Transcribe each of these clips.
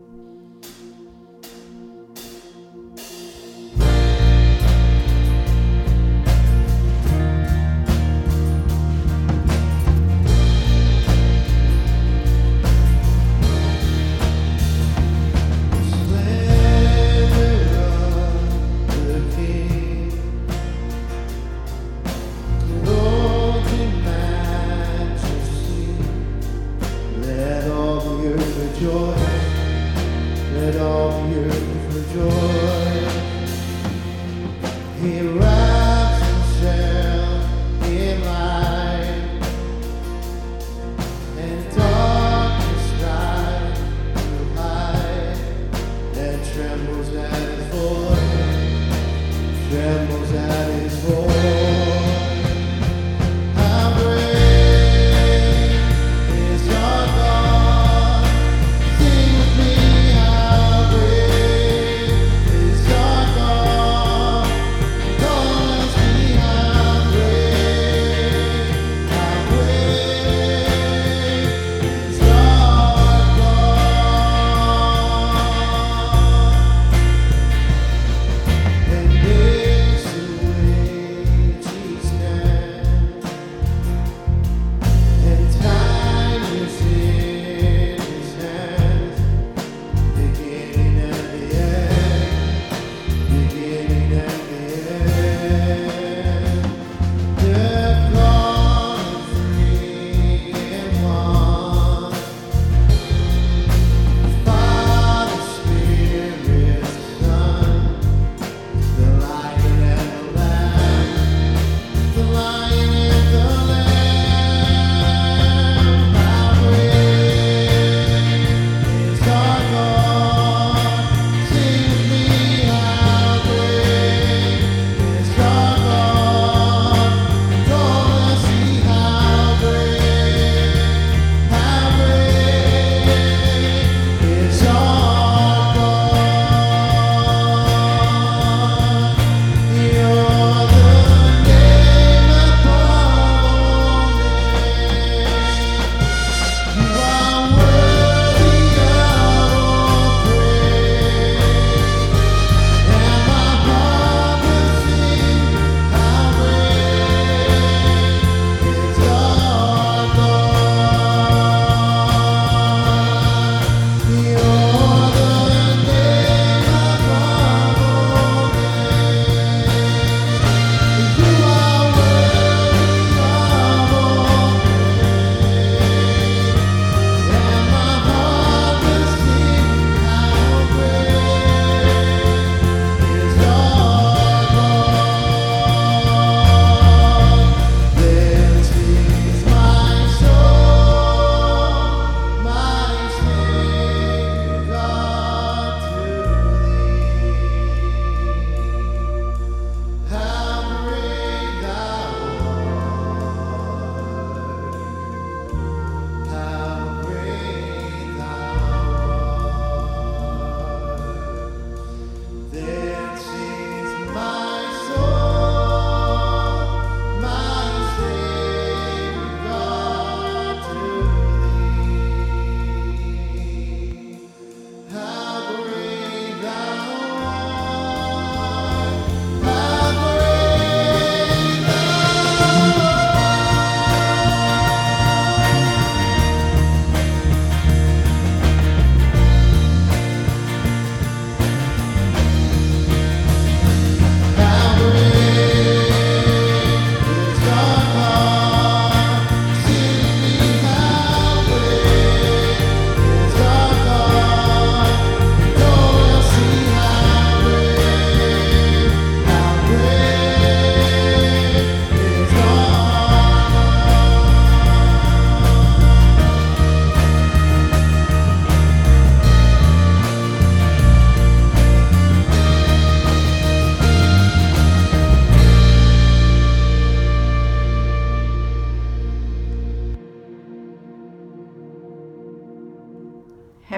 嗯。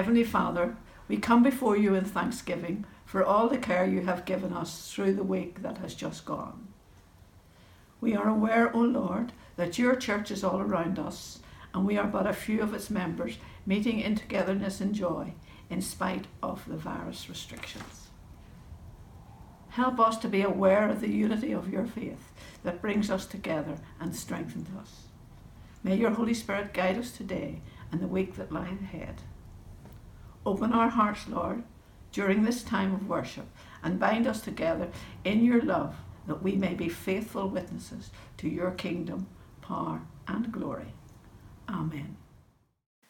Heavenly Father, we come before you in thanksgiving for all the care you have given us through the week that has just gone. We are aware, O Lord, that your church is all around us, and we are but a few of its members meeting in togetherness and joy, in spite of the virus restrictions. Help us to be aware of the unity of your faith that brings us together and strengthens us. May your Holy Spirit guide us today and the week that lies ahead. Open our hearts, Lord, during this time of worship and bind us together in your love that we may be faithful witnesses to your kingdom, power, and glory. Amen.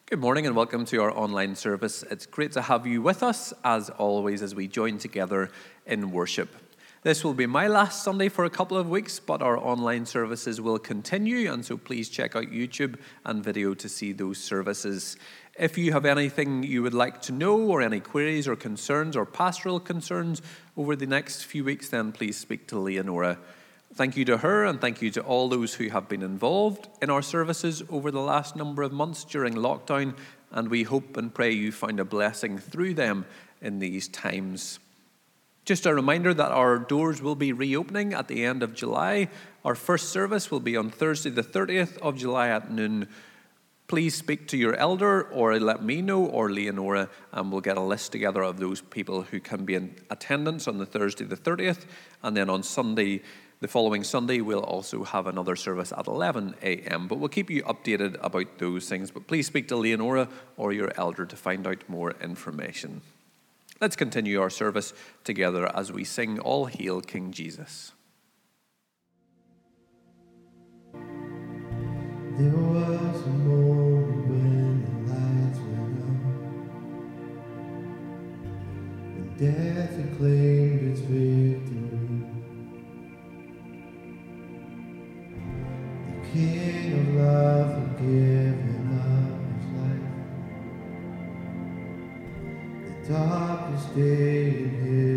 Good morning and welcome to our online service. It's great to have you with us, as always, as we join together in worship. This will be my last Sunday for a couple of weeks, but our online services will continue, and so please check out YouTube and Vimeo to see those services. If you have anything you would like to know, or any queries or concerns or pastoral concerns over the next few weeks, then please speak to Leonora. Thank you to her and thank you to all those who have been involved in our services over the last number of months during lockdown, and we hope and pray you find a blessing through them in these times. Just a reminder that our doors will be reopening at the end of July. Our first service will be on Thursday, the 30th of July at noon. Please speak to your elder or let me know or Leonora, and we'll get a list together of those people who can be in attendance on the Thursday, the 30th, and then on Sunday, the following Sunday, we'll also have another service at 11 a.m., but we'll keep you updated about those things. But please speak to Leonora or your elder to find out more information. Let's continue our service together as we sing All Hail King Jesus. There was a death had claimed its victory. The King of love and giving up his life. The darkest day in history.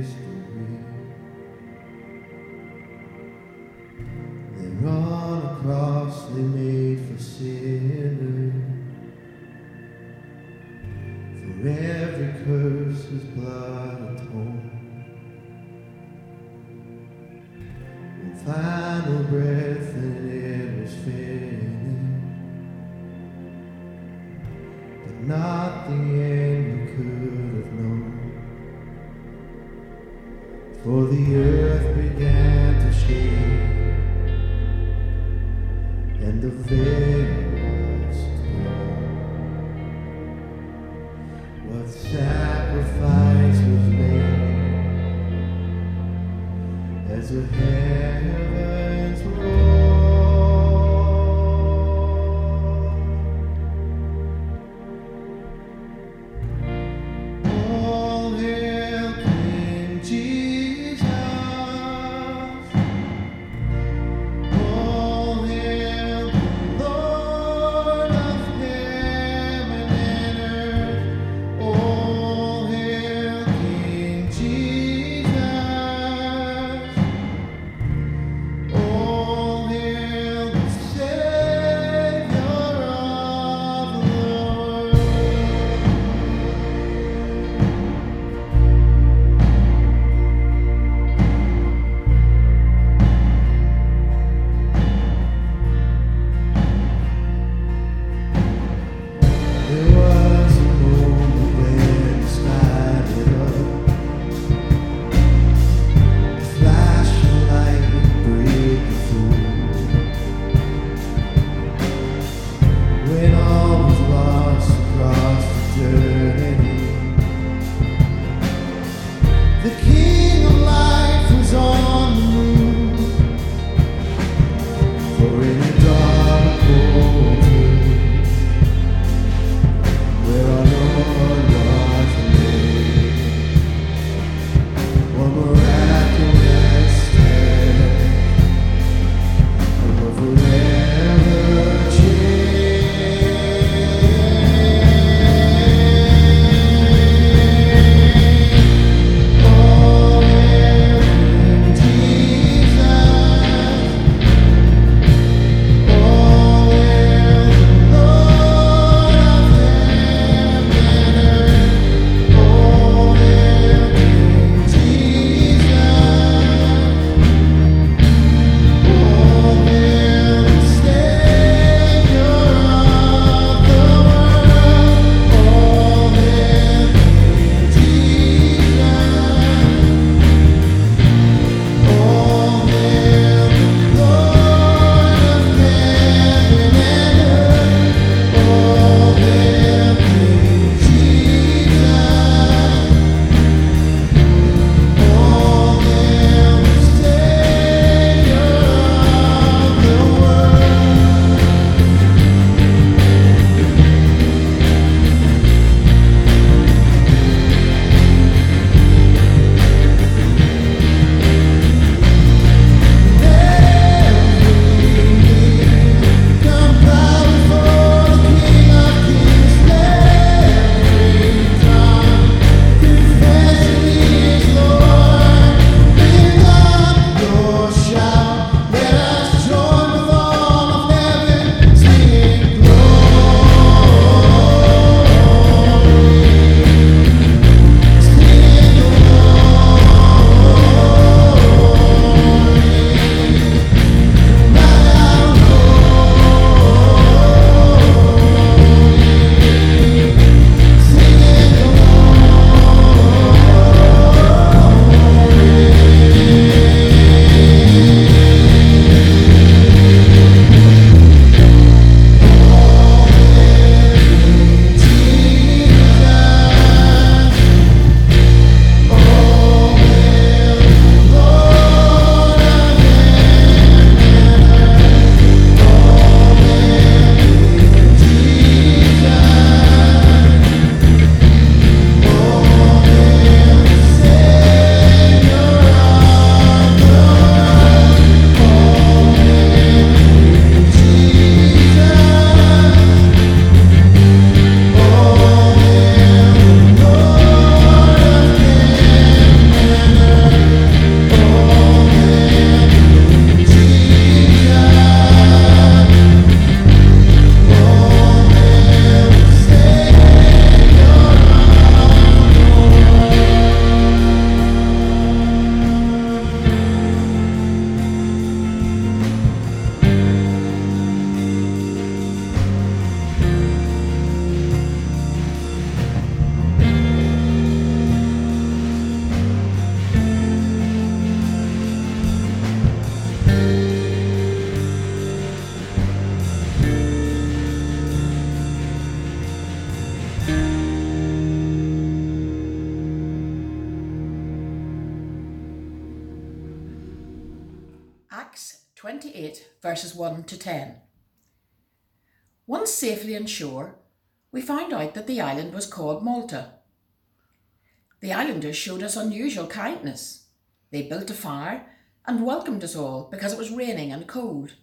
28, verses 1 to 10. Once safely on shore, we found out that the island was called Malta. The islanders showed us unusual kindness. They built a fire and welcomed us all because it was raining and cold.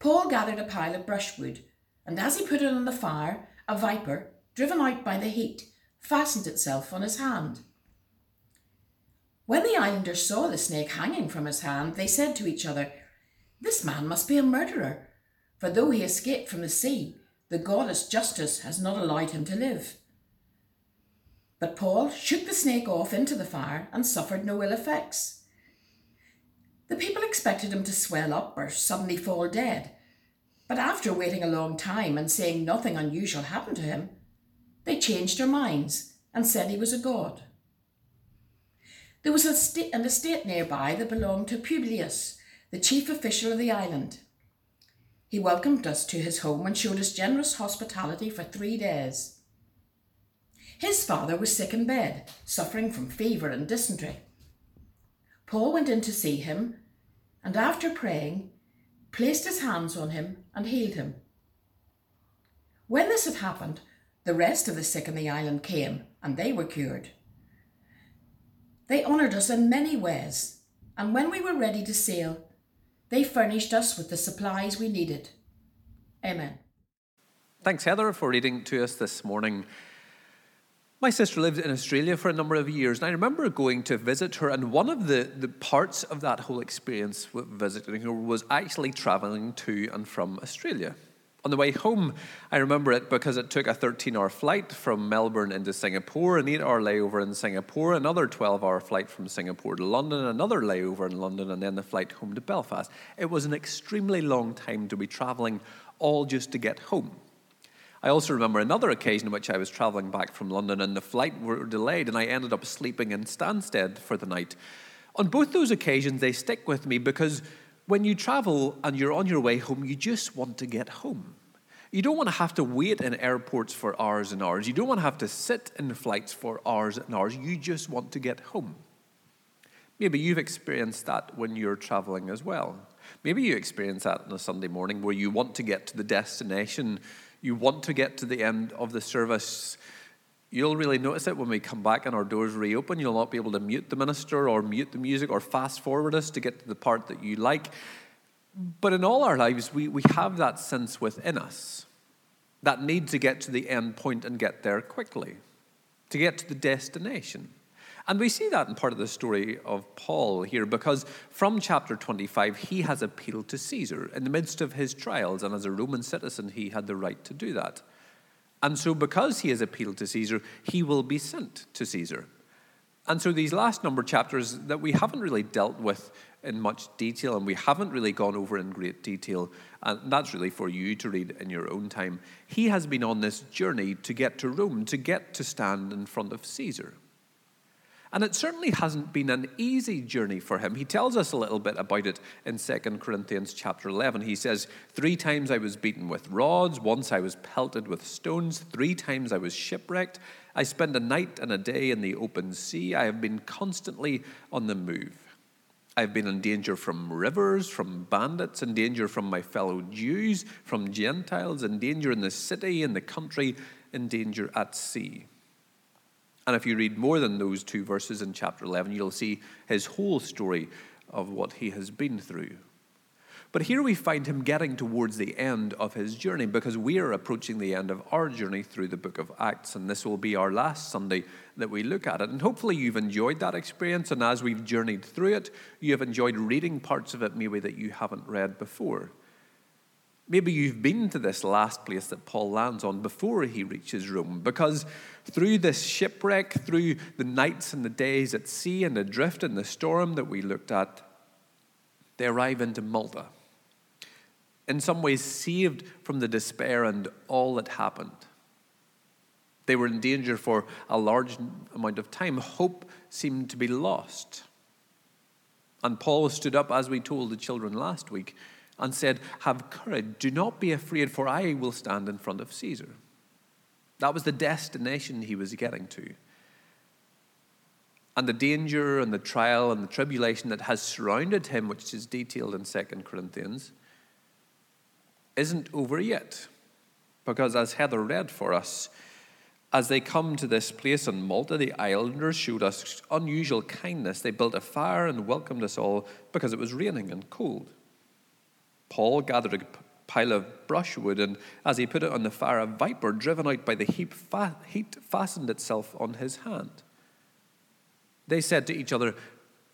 Paul gathered a pile of brushwood, and as he put it on the fire, a viper, driven out by the heat, fastened itself on his hand. When the islanders saw the snake hanging from his hand, they said to each other, This man must be a murderer, for though he escaped from the sea, the goddess Justice has not allowed him to live. But Paul shook the snake off into the fire and suffered no ill effects. The people expected him to swell up or suddenly fall dead, but after waiting a long time and saying nothing unusual happened to him, they changed their minds and said he was a god. There was an estate nearby that belonged to Publius, the chief official of the island. He welcomed us to his home and showed us generous hospitality for three days. His father was sick in bed, suffering from fever and dysentery. Paul went in to see him, and after praying, placed his hands on him and healed him. When this had happened, the rest of the sick in the island came, and they were cured. They honoured us in many ways, and when we were ready to sail, they furnished us with the supplies we needed. Amen. Thanks, Heather, for reading to us this morning. My sister lived in Australia for a number of years, and I remember going to visit her. And one of the, the parts of that whole experience with visiting her was actually traveling to and from Australia. On the way home, I remember it because it took a 13 hour flight from Melbourne into Singapore, an 8 hour layover in Singapore, another 12 hour flight from Singapore to London, another layover in London, and then the flight home to Belfast. It was an extremely long time to be travelling, all just to get home. I also remember another occasion in which I was travelling back from London and the flight were delayed, and I ended up sleeping in Stansted for the night. On both those occasions, they stick with me because when you travel and you're on your way home, you just want to get home. You don't want to have to wait in airports for hours and hours. You don't want to have to sit in flights for hours and hours. You just want to get home. Maybe you've experienced that when you're traveling as well. Maybe you experience that on a Sunday morning where you want to get to the destination, you want to get to the end of the service. You'll really notice it when we come back and our doors reopen. You'll not be able to mute the minister or mute the music or fast forward us to get to the part that you like. But in all our lives, we, we have that sense within us that need to get to the end point and get there quickly, to get to the destination. And we see that in part of the story of Paul here because from chapter 25, he has appealed to Caesar in the midst of his trials, and as a Roman citizen, he had the right to do that. And so, because he has appealed to Caesar, he will be sent to Caesar. And so, these last number chapters that we haven't really dealt with in much detail and we haven't really gone over in great detail, and that's really for you to read in your own time. He has been on this journey to get to Rome, to get to stand in front of Caesar. And it certainly hasn't been an easy journey for him. He tells us a little bit about it in 2 Corinthians chapter 11. He says, Three times I was beaten with rods, once I was pelted with stones, three times I was shipwrecked. I spent a night and a day in the open sea. I have been constantly on the move. I've been in danger from rivers, from bandits, in danger from my fellow Jews, from Gentiles, in danger in the city, in the country, in danger at sea. And if you read more than those two verses in chapter 11, you'll see his whole story of what he has been through. But here we find him getting towards the end of his journey because we are approaching the end of our journey through the book of Acts, and this will be our last Sunday that we look at it. And hopefully, you've enjoyed that experience, and as we've journeyed through it, you have enjoyed reading parts of it maybe that you haven't read before. Maybe you've been to this last place that Paul lands on before he reaches Rome, because through this shipwreck, through the nights and the days at sea and the drift and the storm that we looked at, they arrive into Malta. In some ways, saved from the despair and all that happened. They were in danger for a large amount of time. Hope seemed to be lost. And Paul stood up, as we told the children last week, and said, Have courage, do not be afraid, for I will stand in front of Caesar. That was the destination he was getting to. and the danger and the trial and the tribulation that has surrounded him, which is detailed in 2 Corinthians, isn't over yet. Because as Heather read for us, as they come to this place in Malta, the islanders showed us unusual kindness. They built a fire and welcomed us all because it was raining and cold. Paul gathered a pile of brushwood, and as he put it on the fire, a viper driven out by the heat, fastened itself on his hand. They said to each other,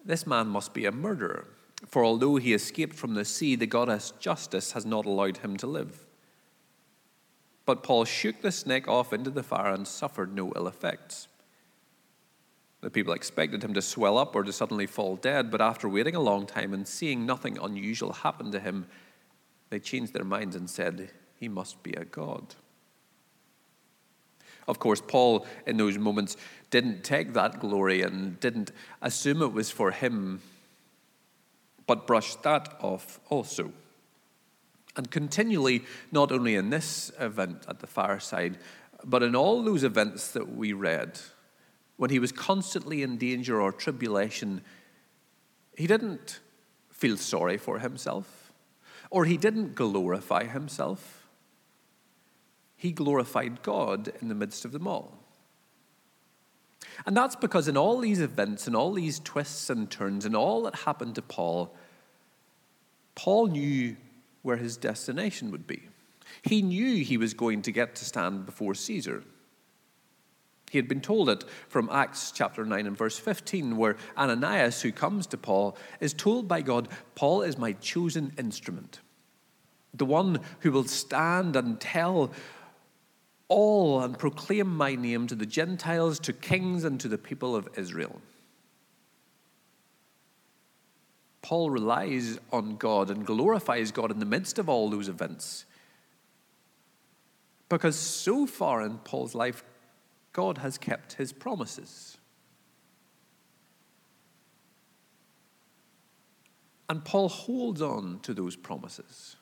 This man must be a murderer, for although he escaped from the sea, the goddess Justice has not allowed him to live. But Paul shook the snake off into the fire and suffered no ill effects. The people expected him to swell up or to suddenly fall dead, but after waiting a long time and seeing nothing unusual happen to him, they changed their minds and said, He must be a god. Of course, Paul, in those moments, didn't take that glory and didn't assume it was for him, but brushed that off also. And continually, not only in this event at the fireside, but in all those events that we read, when he was constantly in danger or tribulation, he didn't feel sorry for himself, or he didn't glorify himself. He glorified God in the midst of them all. And that's because in all these events and all these twists and turns and all that happened to Paul, Paul knew where his destination would be. He knew he was going to get to stand before Caesar. He had been told it from Acts chapter 9 and verse 15, where Ananias, who comes to Paul, is told by God, Paul is my chosen instrument, the one who will stand and tell all and proclaim my name to the Gentiles, to kings, and to the people of Israel. Paul relies on God and glorifies God in the midst of all those events. Because so far in Paul's life, God has kept his promises. And Paul holds on to those promises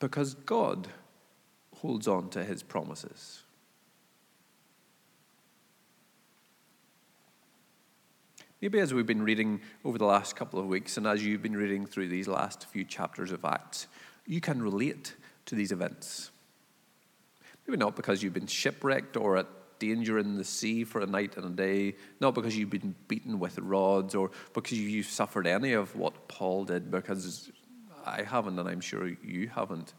because God holds on to his promises. Maybe as we've been reading over the last couple of weeks, and as you've been reading through these last few chapters of Acts, you can relate to these events. Maybe not because you've been shipwrecked or at danger in the sea for a night and a day, not because you've been beaten with rods or because you've suffered any of what Paul did, because I haven't, and I'm sure you haven't.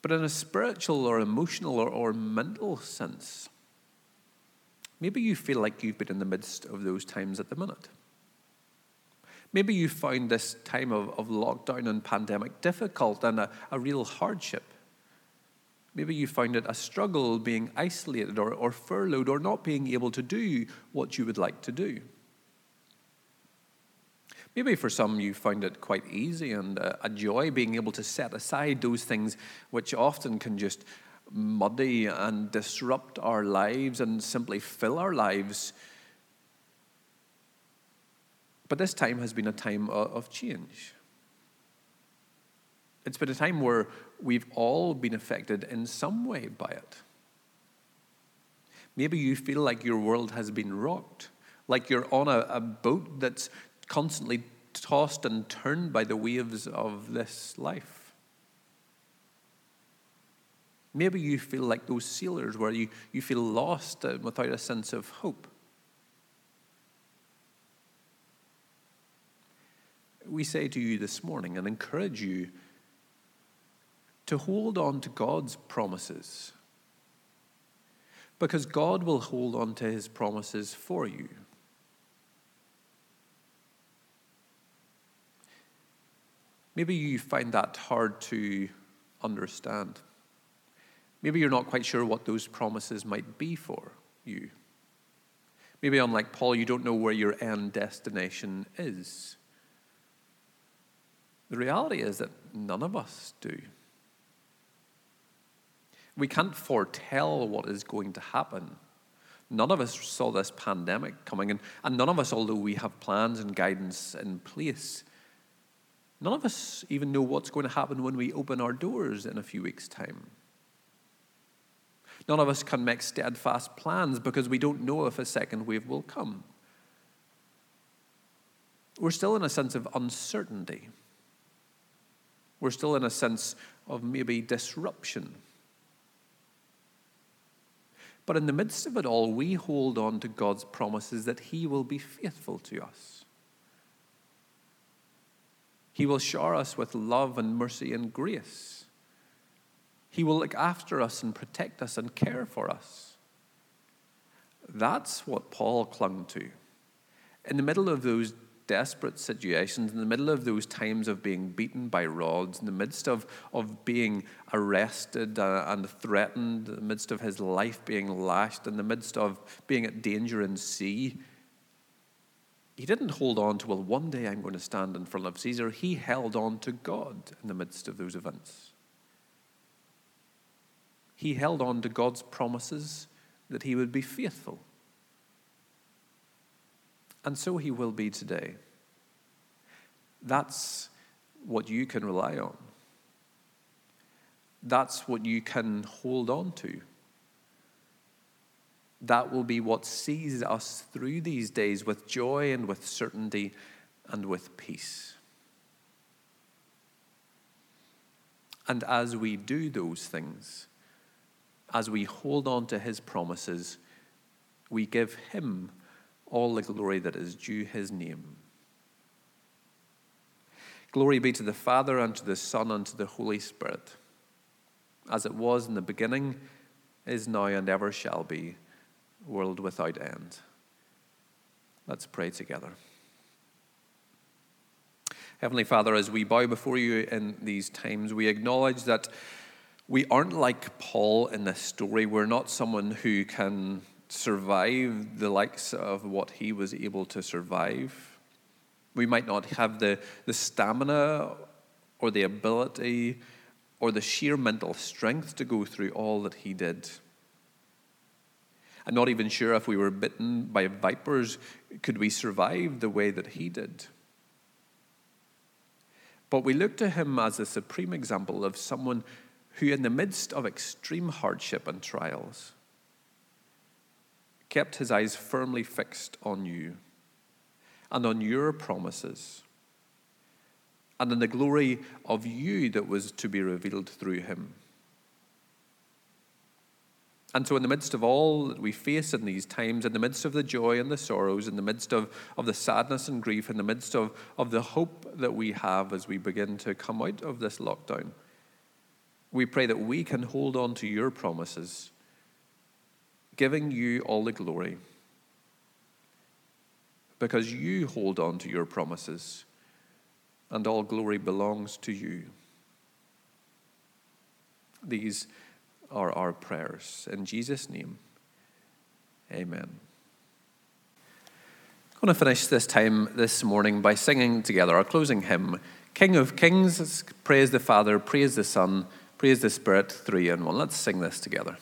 But in a spiritual or emotional or, or mental sense, Maybe you feel like you've been in the midst of those times at the minute. Maybe you found this time of, of lockdown and pandemic difficult and a, a real hardship. Maybe you found it a struggle being isolated or, or furloughed or not being able to do what you would like to do. Maybe for some you found it quite easy and a, a joy being able to set aside those things which often can just muddy and disrupt our lives and simply fill our lives. But this time has been a time of change. It's been a time where we've all been affected in some way by it. Maybe you feel like your world has been rocked, like you're on a, a boat that's constantly tossed and turned by the waves of this life. Maybe you feel like those sailors where you, you feel lost uh, without a sense of hope. We say to you this morning and encourage you to hold on to God's promises because God will hold on to his promises for you. Maybe you find that hard to understand. Maybe you're not quite sure what those promises might be for you. Maybe, unlike Paul, you don't know where your end destination is. The reality is that none of us do. We can't foretell what is going to happen. None of us saw this pandemic coming, and, and none of us, although we have plans and guidance in place, none of us even know what's going to happen when we open our doors in a few weeks' time. None of us can make steadfast plans because we don't know if a second wave will come. We're still in a sense of uncertainty. We're still in a sense of maybe disruption. But in the midst of it all, we hold on to God's promises that He will be faithful to us. He will shower us with love and mercy and grace. He will look after us and protect us and care for us. That's what Paul clung to. In the middle of those desperate situations, in the middle of those times of being beaten by rods, in the midst of, of being arrested uh, and threatened, in the midst of his life being lashed, in the midst of being at danger in sea, he didn't hold on to, well, one day I'm going to stand in front of Caesar. He held on to God in the midst of those events. He held on to God's promises that he would be faithful. And so he will be today. That's what you can rely on. That's what you can hold on to. That will be what sees us through these days with joy and with certainty and with peace. And as we do those things, as we hold on to his promises, we give him all the glory that is due his name. Glory be to the Father, and to the Son, and to the Holy Spirit, as it was in the beginning, is now, and ever shall be, world without end. Let's pray together. Heavenly Father, as we bow before you in these times, we acknowledge that we aren't like Paul in this story. We're not someone who can survive the likes of what he was able to survive. We might not have the, the stamina or the ability or the sheer mental strength to go through all that he did. I'm not even sure if we were bitten by vipers, could we survive the way that he did? But we look to him as a supreme example of someone who, in the midst of extreme hardship and trials, kept his eyes firmly fixed on you and on your promises and in the glory of you that was to be revealed through him. And so, in the midst of all that we face in these times, in the midst of the joy and the sorrows, in the midst of, of the sadness and grief, in the midst of, of the hope that we have as we begin to come out of this lockdown, we pray that we can hold on to your promises, giving you all the glory. Because you hold on to your promises, and all glory belongs to you. These are our prayers. In Jesus' name, amen. I'm going to finish this time this morning by singing together our closing hymn King of Kings, praise the Father, praise the Son Praise the Spirit, three in one. Let's sing this together.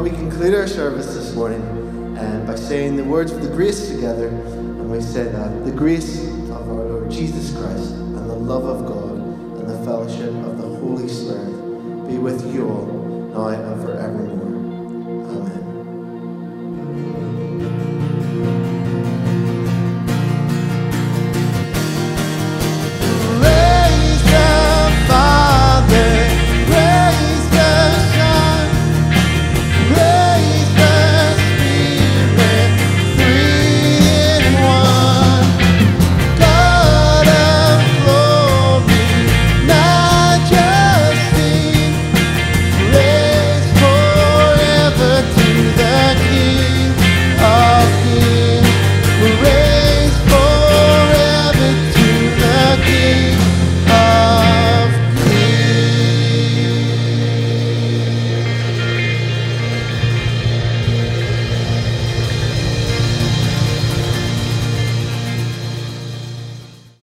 And we conclude our service this morning um, by saying the words of the grace together. And we say that the grace of our Lord Jesus Christ and the love of God and the fellowship of the Holy Spirit be with you all now and forevermore.